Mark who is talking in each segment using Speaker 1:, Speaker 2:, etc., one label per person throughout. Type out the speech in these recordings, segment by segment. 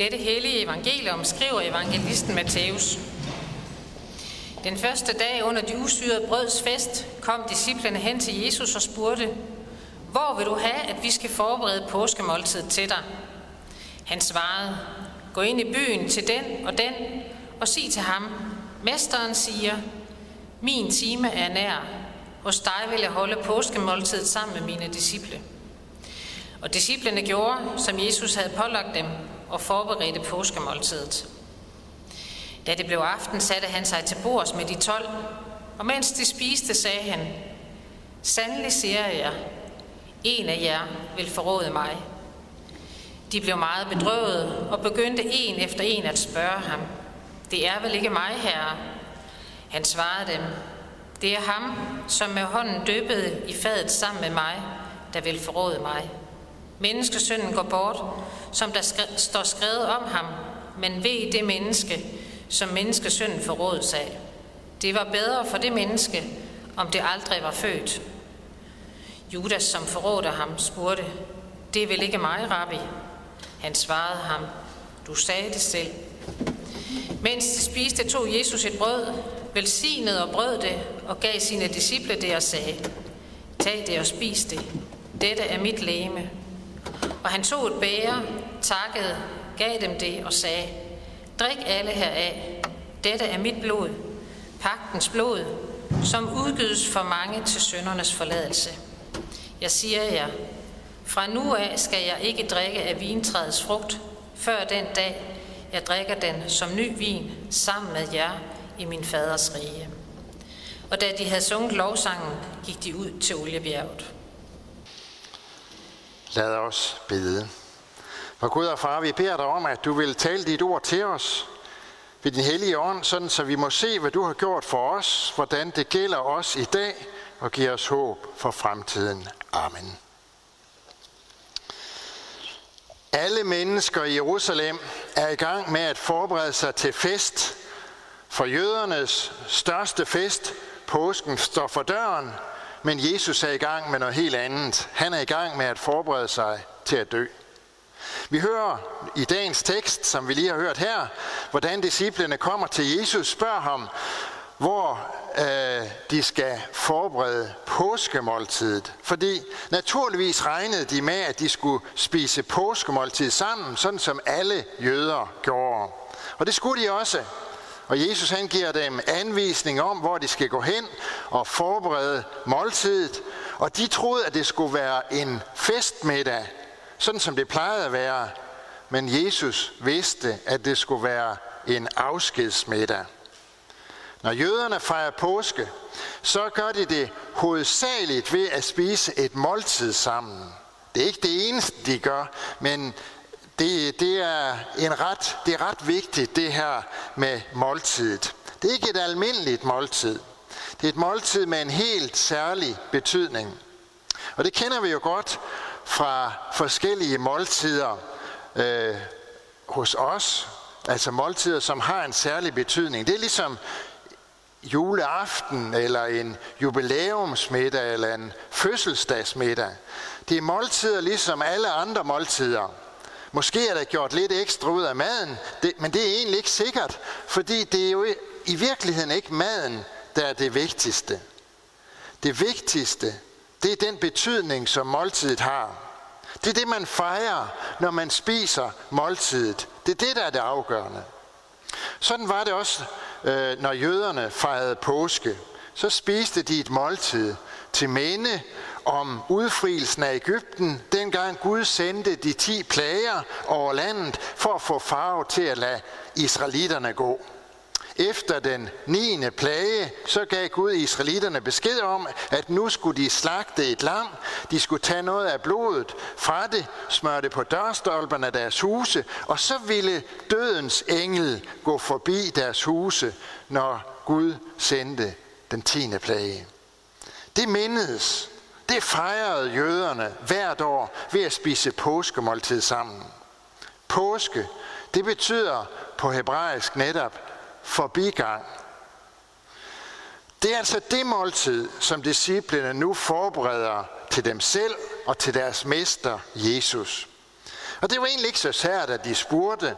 Speaker 1: Dette hellige evangelium skriver evangelisten Matthæus. Den første dag under de usyrede brøds fest kom disciplene hen til Jesus og spurgte, Hvor vil du have, at vi skal forberede påskemåltid til dig? Han svarede, Gå ind i byen til den og den og sig til ham, Mesteren siger, Min time er nær. Hos dig vil jeg holde påskemåltidet sammen med mine disciple. Og disciplene gjorde, som Jesus havde pålagt dem, og forberedte påskemåltidet. Da det blev aften, satte han sig til bords med de tolv, og mens de spiste, sagde han, Sandelig siger jeg, en af jer vil forråde mig. De blev meget bedrøvet og begyndte en efter en at spørge ham, Det er vel ikke mig, herre? Han svarede dem, Det er ham, som med hånden døbede i fadet sammen med mig, der vil forråde mig. Menneskesønnen går bort, som der skre- står skrevet om ham, men ved det menneske, som menneskesønnen forrådes af. Det var bedre for det menneske, om det aldrig var født. Judas, som forrådte ham, spurgte, det er vel ikke mig, rabbi? Han svarede ham, du sagde det selv. Mens de spiste, tog Jesus et brød, velsignede og brød det, og gav sine disciple det og sagde, tag det og spis det. Dette er mit læme. Og han tog et bære, takkede, gav dem det og sagde, drik alle heraf. Dette er mit blod, pagtens blod, som udgydes for mange til søndernes forladelse. Jeg siger jer, fra nu af skal jeg ikke drikke af vintræets frugt, før den dag, jeg drikker den som ny vin sammen med jer i min faders rige. Og da de havde sunget lovsangen, gik de ud til Oliebjerget.
Speaker 2: Lad os bede. For Gud og Far, vi beder dig om, at du vil tale dit ord til os ved din hellige ånd, sådan så vi må se, hvad du har gjort for os, hvordan det gælder os i dag, og giver os håb for fremtiden. Amen. Alle mennesker i Jerusalem er i gang med at forberede sig til fest. For jødernes største fest, påsken, står for døren, men Jesus er i gang med noget helt andet. Han er i gang med at forberede sig til at dø. Vi hører i dagens tekst, som vi lige har hørt her, hvordan disciplene kommer til Jesus, spørger ham, hvor øh, de skal forberede påskemåltidet. Fordi naturligvis regnede de med, at de skulle spise påskemåltid sammen, sådan som alle jøder gjorde. Og det skulle de også. Og Jesus han giver dem anvisning om, hvor de skal gå hen og forberede måltidet. Og de troede, at det skulle være en festmiddag, sådan som det plejede at være. Men Jesus vidste, at det skulle være en afskedsmiddag. Når jøderne fejrer påske, så gør de det hovedsageligt ved at spise et måltid sammen. Det er ikke det eneste, de gør, men det, det, er en ret, det er ret vigtigt, det her med måltidet. Det er ikke et almindeligt måltid. Det er et måltid med en helt særlig betydning. Og det kender vi jo godt fra forskellige måltider øh, hos os. Altså måltider, som har en særlig betydning. Det er ligesom juleaften, eller en jubilæumsmiddag, eller en fødselsdagsmiddag. Det er måltider ligesom alle andre måltider. Måske er der gjort lidt ekstra ud af maden, det, men det er egentlig ikke sikkert, fordi det er jo i virkeligheden ikke maden, der er det vigtigste. Det vigtigste, det er den betydning, som måltidet har. Det er det, man fejrer, når man spiser måltidet. Det er det, der er det afgørende. Sådan var det også, øh, når jøderne fejrede påske. Så spiste de et måltid til minde om udfrielsen af Ægypten, dengang Gud sendte de ti plager over landet for at få farve til at lade israelitterne gå. Efter den 9. plage, så gav Gud israelitterne besked om, at nu skulle de slagte et lam. De skulle tage noget af blodet fra det, smøre det på dørstolperne af deres huse, og så ville dødens engel gå forbi deres huse, når Gud sendte den 10. plage. Det mindedes, det fejrede jøderne hvert år ved at spise påskemåltid sammen. Påske, det betyder på hebraisk netop forbigang. Det er altså det måltid, som disciplene nu forbereder til dem selv og til deres mester Jesus. Og det var egentlig ikke så sært, at de spurgte,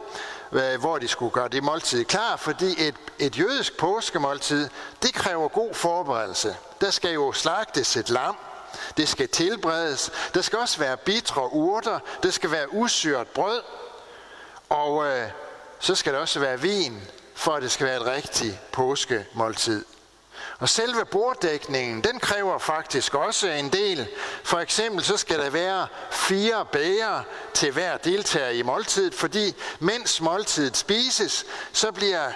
Speaker 2: øh, hvor de skulle gøre det måltid klar, fordi et, et jødisk påskemåltid, det kræver god forberedelse. Der skal jo slagtes et lam, det skal tilberedes, der skal også være bitre urter, der skal være usyret brød, og øh, så skal der også være vin, for at det skal være et rigtigt påskemåltid. Og selve borddækningen, den kræver faktisk også en del. For eksempel så skal der være fire bæger til hver deltager i måltidet, fordi mens måltidet spises, så bliver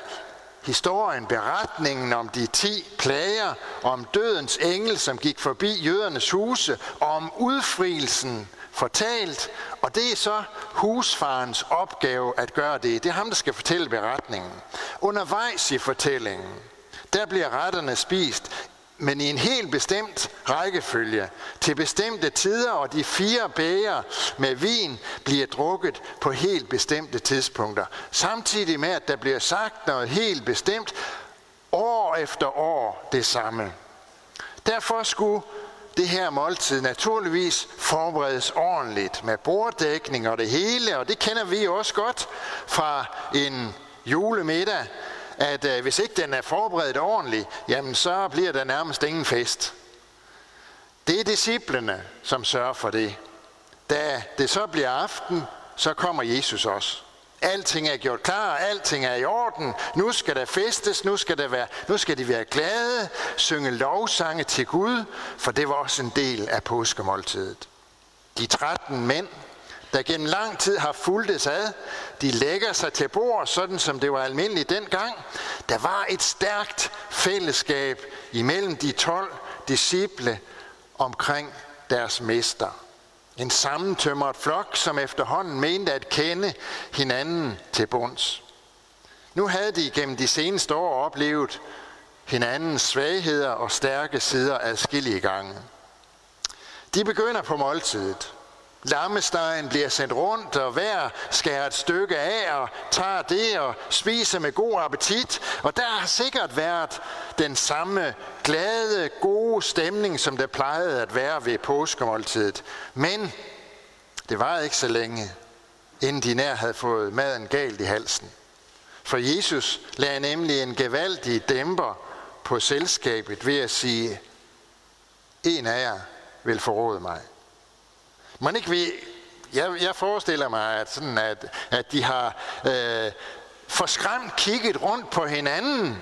Speaker 2: historien, beretningen om de ti plager, om dødens engel, som gik forbi jødernes huse, og om udfrielsen fortalt, og det er så husfarens opgave at gøre det. Det er ham, der skal fortælle beretningen. Undervejs i fortællingen, der bliver retterne spist, men i en helt bestemt rækkefølge, til bestemte tider, og de fire bæger med vin bliver drukket på helt bestemte tidspunkter. Samtidig med, at der bliver sagt noget helt bestemt, år efter år det samme. Derfor skulle det her måltid naturligvis forberedes ordentligt med borddækning og det hele, og det kender vi også godt fra en julemiddag, at øh, hvis ikke den er forberedt ordentligt, jamen så bliver der nærmest ingen fest. Det er disciplene, som sørger for det. Da det så bliver aften, så kommer Jesus også. Alting er gjort klar, alting er i orden. Nu skal der festes, nu skal, der være, nu skal de være glade, synge lovsange til Gud, for det var også en del af påskemåltidet. De 13 mænd, der gennem lang tid har fulgtes ad, de lægger sig til bord, sådan som det var almindeligt dengang. Der var et stærkt fællesskab imellem de 12 disciple omkring deres mester. En sammentømret flok, som efterhånden mente at kende hinanden til bunds. Nu havde de gennem de seneste år oplevet hinandens svagheder og stærke sider adskillige gange. De begynder på måltidet. Lammestegen bliver sendt rundt, og hver skærer et stykke af og tager det og spiser med god appetit. Og der har sikkert været den samme glade, gode stemning, som der plejede at være ved påskemåltidet. Men det var ikke så længe, inden de nær havde fået maden galt i halsen. For Jesus lagde nemlig en gevaldig dæmper på selskabet ved at sige, en af jer vil forråde mig. Man ikke vi, jeg, jeg forestiller mig, at, sådan at, at de har øh, forskræmt kigget rundt på hinanden,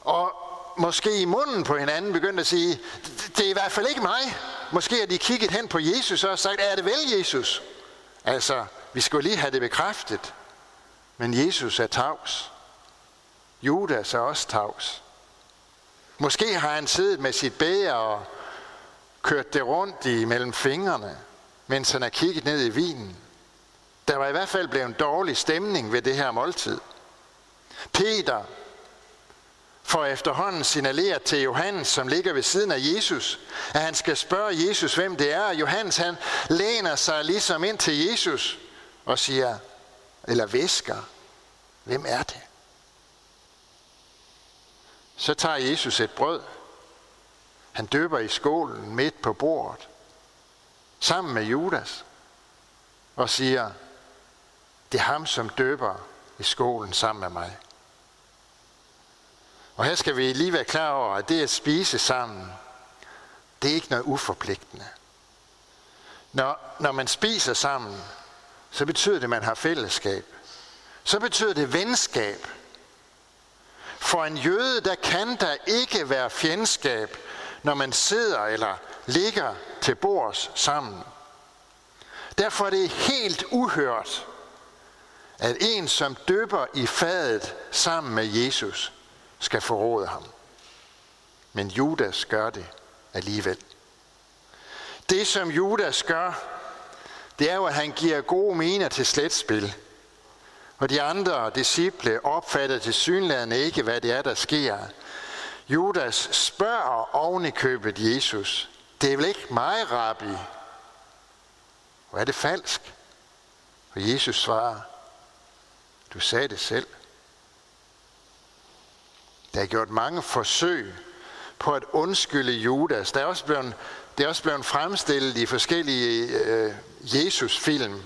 Speaker 2: og måske i munden på hinanden begyndt at sige, det er i hvert fald ikke mig. Måske har de kigget hen på Jesus og sagt, er det vel Jesus? Altså, vi skulle lige have det bekræftet. Men Jesus er tavs. Judas er også tavs. Måske har han siddet med sit bæger og kørt det rundt i mellem fingrene, mens han har kigget ned i vinen. Der var i hvert fald blevet en dårlig stemning ved det her måltid. Peter får efterhånden signaleret til Johannes, som ligger ved siden af Jesus, at han skal spørge Jesus, hvem det er. Johannes han læner sig ligesom ind til Jesus og siger, eller væsker, hvem er det? Så tager Jesus et brød, han døber i skålen midt på bordet, sammen med Judas, og siger, det er ham, som døber i skålen sammen med mig. Og her skal vi lige være klar over, at det at spise sammen, det er ikke noget uforpligtende. Når, når man spiser sammen, så betyder det, at man har fællesskab. Så betyder det venskab. For en jøde, der kan der ikke være fjendskab, når man sidder eller ligger til bords sammen. Derfor er det helt uhørt, at en, som døber i fadet sammen med Jesus, skal forråde ham. Men Judas gør det alligevel. Det, som Judas gør, det er jo, at han giver gode mener til sletspil. Og de andre disciple opfatter til synlædende ikke, hvad det er, der sker. Judas spørger oven i købet Jesus, det er vel ikke mig, rabbi? Hvor er det falsk? Og Jesus svarer, du sagde det selv. Der er gjort mange forsøg på at undskylde Judas. Der er også blevet Det er også blevet fremstillet i forskellige øh, Jesus-film,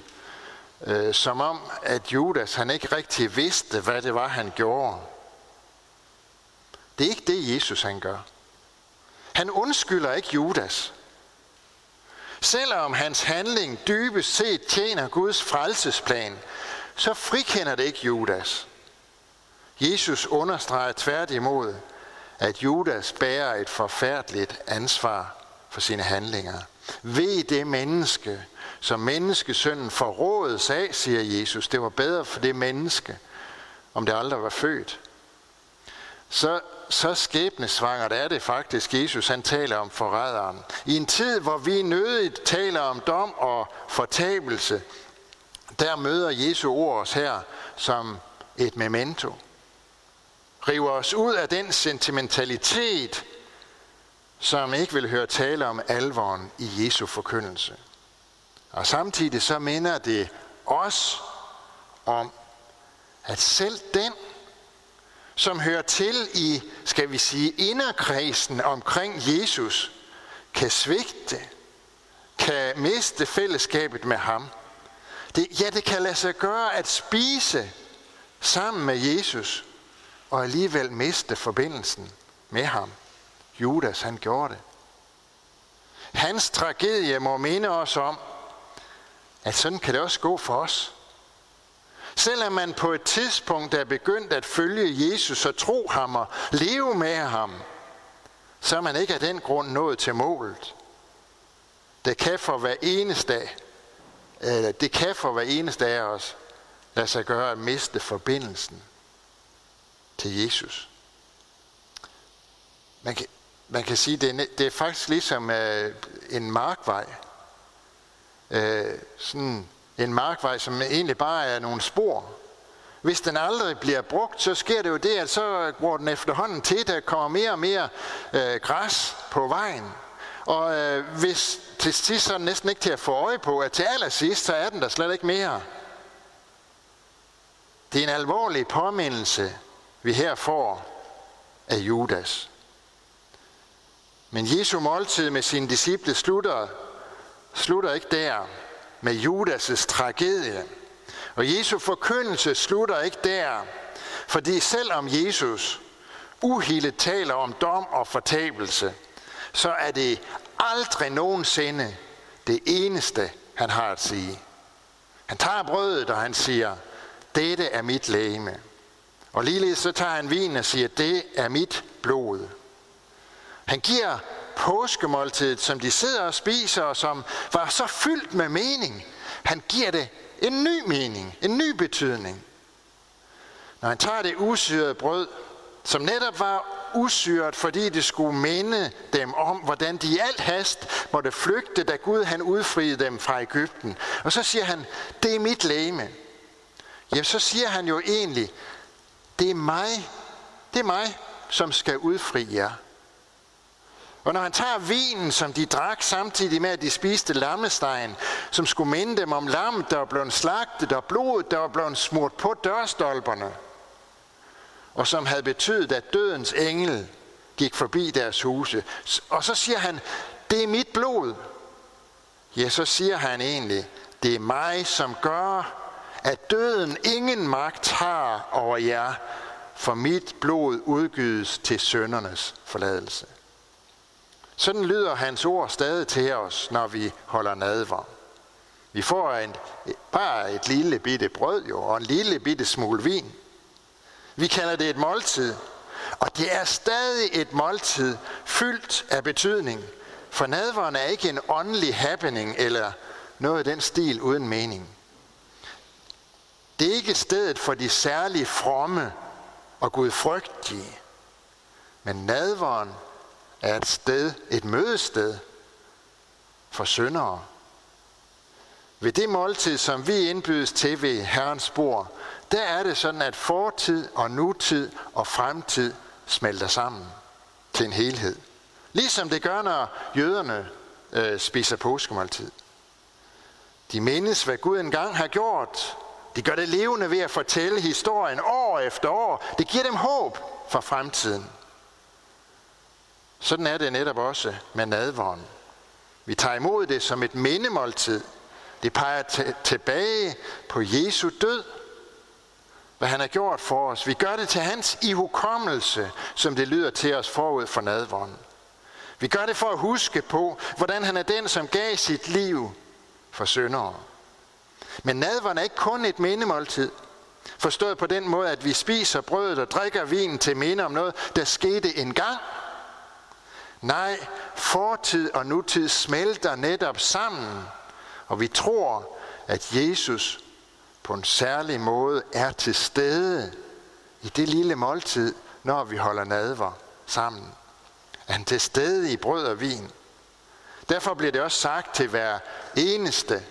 Speaker 2: øh, som om, at Judas han ikke rigtig vidste, hvad det var, han gjorde. Det er ikke det, Jesus han gør. Han undskylder ikke Judas. Selvom hans handling dybest set tjener Guds frelsesplan, så frikender det ikke Judas. Jesus understreger tværtimod, at Judas bærer et forfærdeligt ansvar for sine handlinger. Ved det menneske, som menneskesønnen forrådes af, siger Jesus. Det var bedre for det menneske, om det aldrig var født. Så, så skæbnesvangert er det faktisk, Jesus han taler om forræderen. I en tid, hvor vi nødigt taler om dom og fortabelse, der møder Jesu ord os her som et memento. River os ud af den sentimentalitet, som ikke vil høre tale om alvoren i Jesu forkyndelse. Og samtidig så minder det os om, at selv den, som hører til i, skal vi sige, inderkredsen omkring Jesus, kan svigte, kan miste fællesskabet med ham. Det, ja, det kan lade sig gøre at spise sammen med Jesus, og alligevel miste forbindelsen med ham. Judas, han gjorde det. Hans tragedie må minde os om, at sådan kan det også gå for os. Selvom man på et tidspunkt er begyndt at følge Jesus og tro ham og leve med ham, så er man ikke af den grund nået til målet. Det kan for hver eneste dag, det kan for hver eneste af os lade sig gøre at miste forbindelsen til Jesus. Man kan, man kan sige, det er, det er faktisk ligesom øh, en markvej. Øh, sådan en markvej, som egentlig bare er nogle spor. Hvis den aldrig bliver brugt, så sker det jo det, at så går den efterhånden til, der kommer mere og mere øh, græs på vejen. Og øh, hvis til sidst så er den næsten ikke til at få øje på, at til allersidst, så er den der slet ikke mere. Det er en alvorlig påmindelse, vi her får af Judas. Men Jesu måltid med sine disciple slutter, slutter ikke der med Judas' tragedie. Og Jesu forkyndelse slutter ikke der, fordi selvom Jesus uhildet taler om dom og fortabelse, så er det aldrig nogensinde det eneste, han har at sige. Han tager brødet, og han siger, dette er mit lægeme. Og ligeledes så tager han vin og siger, det er mit blod. Han giver påskemåltidet, som de sidder og spiser, og som var så fyldt med mening. Han giver det en ny mening, en ny betydning. Når han tager det usyrede brød, som netop var usyret, fordi det skulle minde dem om, hvordan de i alt hast måtte flygte, da Gud han udfriede dem fra Ægypten. Og så siger han, det er mit læme. Jamen så siger han jo egentlig, det er mig, det er mig, som skal udfri jer. Og når han tager vinen, som de drak samtidig med, at de spiste lammestegen, som skulle minde dem om lam, der var blevet slagtet, og blodet, der var blevet smurt på dørstolperne, og som havde betydet, at dødens engel gik forbi deres huse. Og så siger han, det er mit blod. Ja, så siger han egentlig, det er mig, som gør, at døden ingen magt har over jer, for mit blod udgydes til søndernes forladelse. Sådan lyder hans ord stadig til os, når vi holder nadver. Vi får en, bare et lille bitte brød jo, og en lille bitte smule vin. Vi kalder det et måltid, og det er stadig et måltid fyldt af betydning, for nadveren er ikke en åndelig happening eller noget af den stil uden mening. Det er ikke stedet for de særlige fromme og gudfrygtige, men nadveren er et sted, et mødested for syndere. Ved det måltid, som vi indbydes til ved Herrens bord, der er det sådan, at fortid og nutid og fremtid smelter sammen til en helhed. Ligesom det gør, når jøderne øh, spiser påskemåltid. De mindes, hvad Gud engang har gjort. De gør det levende ved at fortælle historien år efter år. Det giver dem håb for fremtiden. Sådan er det netop også med nadvåren. Vi tager imod det som et mindemåltid. Det peger t- tilbage på Jesu død. Hvad han har gjort for os. Vi gør det til hans ihukommelse, som det lyder til os forud for nadvånden. Vi gør det for at huske på, hvordan han er den, som gav sit liv for syndere. Men nadveren er ikke kun et mindemåltid. Forstået på den måde, at vi spiser brødet og drikker vinen til minde om noget, der skete engang. Nej, fortid og nutid smelter netop sammen, og vi tror, at Jesus på en særlig måde er til stede i det lille måltid, når vi holder nadver sammen. Er han til stede i brød og vin? Derfor bliver det også sagt til hver eneste,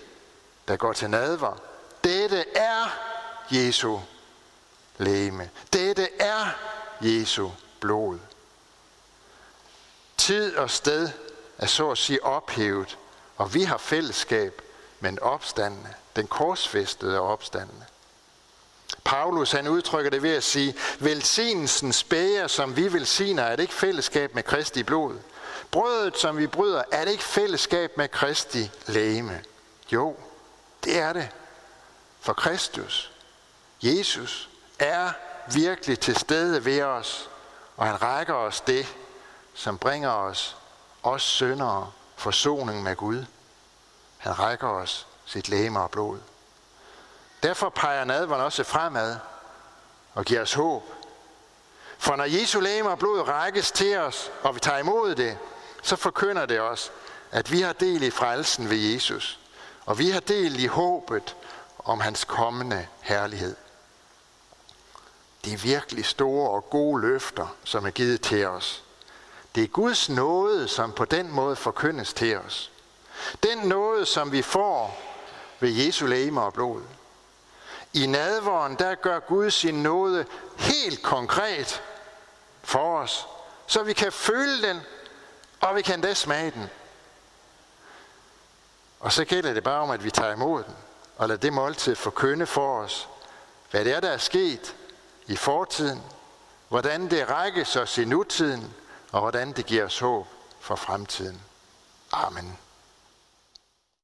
Speaker 2: der går til nadver. Dette er Jesu læme. Dette er Jesu blod. Tid og sted er så at sige ophævet, og vi har fællesskab med en opstandende, den korsfæstede opstandende. Paulus han udtrykker det ved at sige, velsignelsens bæger, som vi velsigner, er det ikke fællesskab med Kristi blod. Brødet, som vi bryder, er det ikke fællesskab med Kristi læme. Jo, det er det. For Kristus, Jesus, er virkelig til stede ved os, og han rækker os det, som bringer os, os syndere, forsoning med Gud. Han rækker os sit læme og blod. Derfor peger nadveren også fremad og giver os håb. For når Jesu læme og blod rækkes til os, og vi tager imod det, så forkynder det os, at vi har del i frelsen ved Jesus, og vi har del i håbet om hans kommende herlighed. Det er virkelig store og gode løfter, som er givet til os. Det er Guds nåde, som på den måde forkyndes til os. Den nåde, som vi får ved Jesu læme og blod. I nadvåren, der gør Gud sin nåde helt konkret for os, så vi kan føle den, og vi kan da smage den. Og så gælder det bare om, at vi tager imod den, og lader det måltid forkynde for os, hvad det er, der er sket i fortiden, hvordan det rækkes os i nutiden, og hvordan det giver os håb for fremtiden. Amen.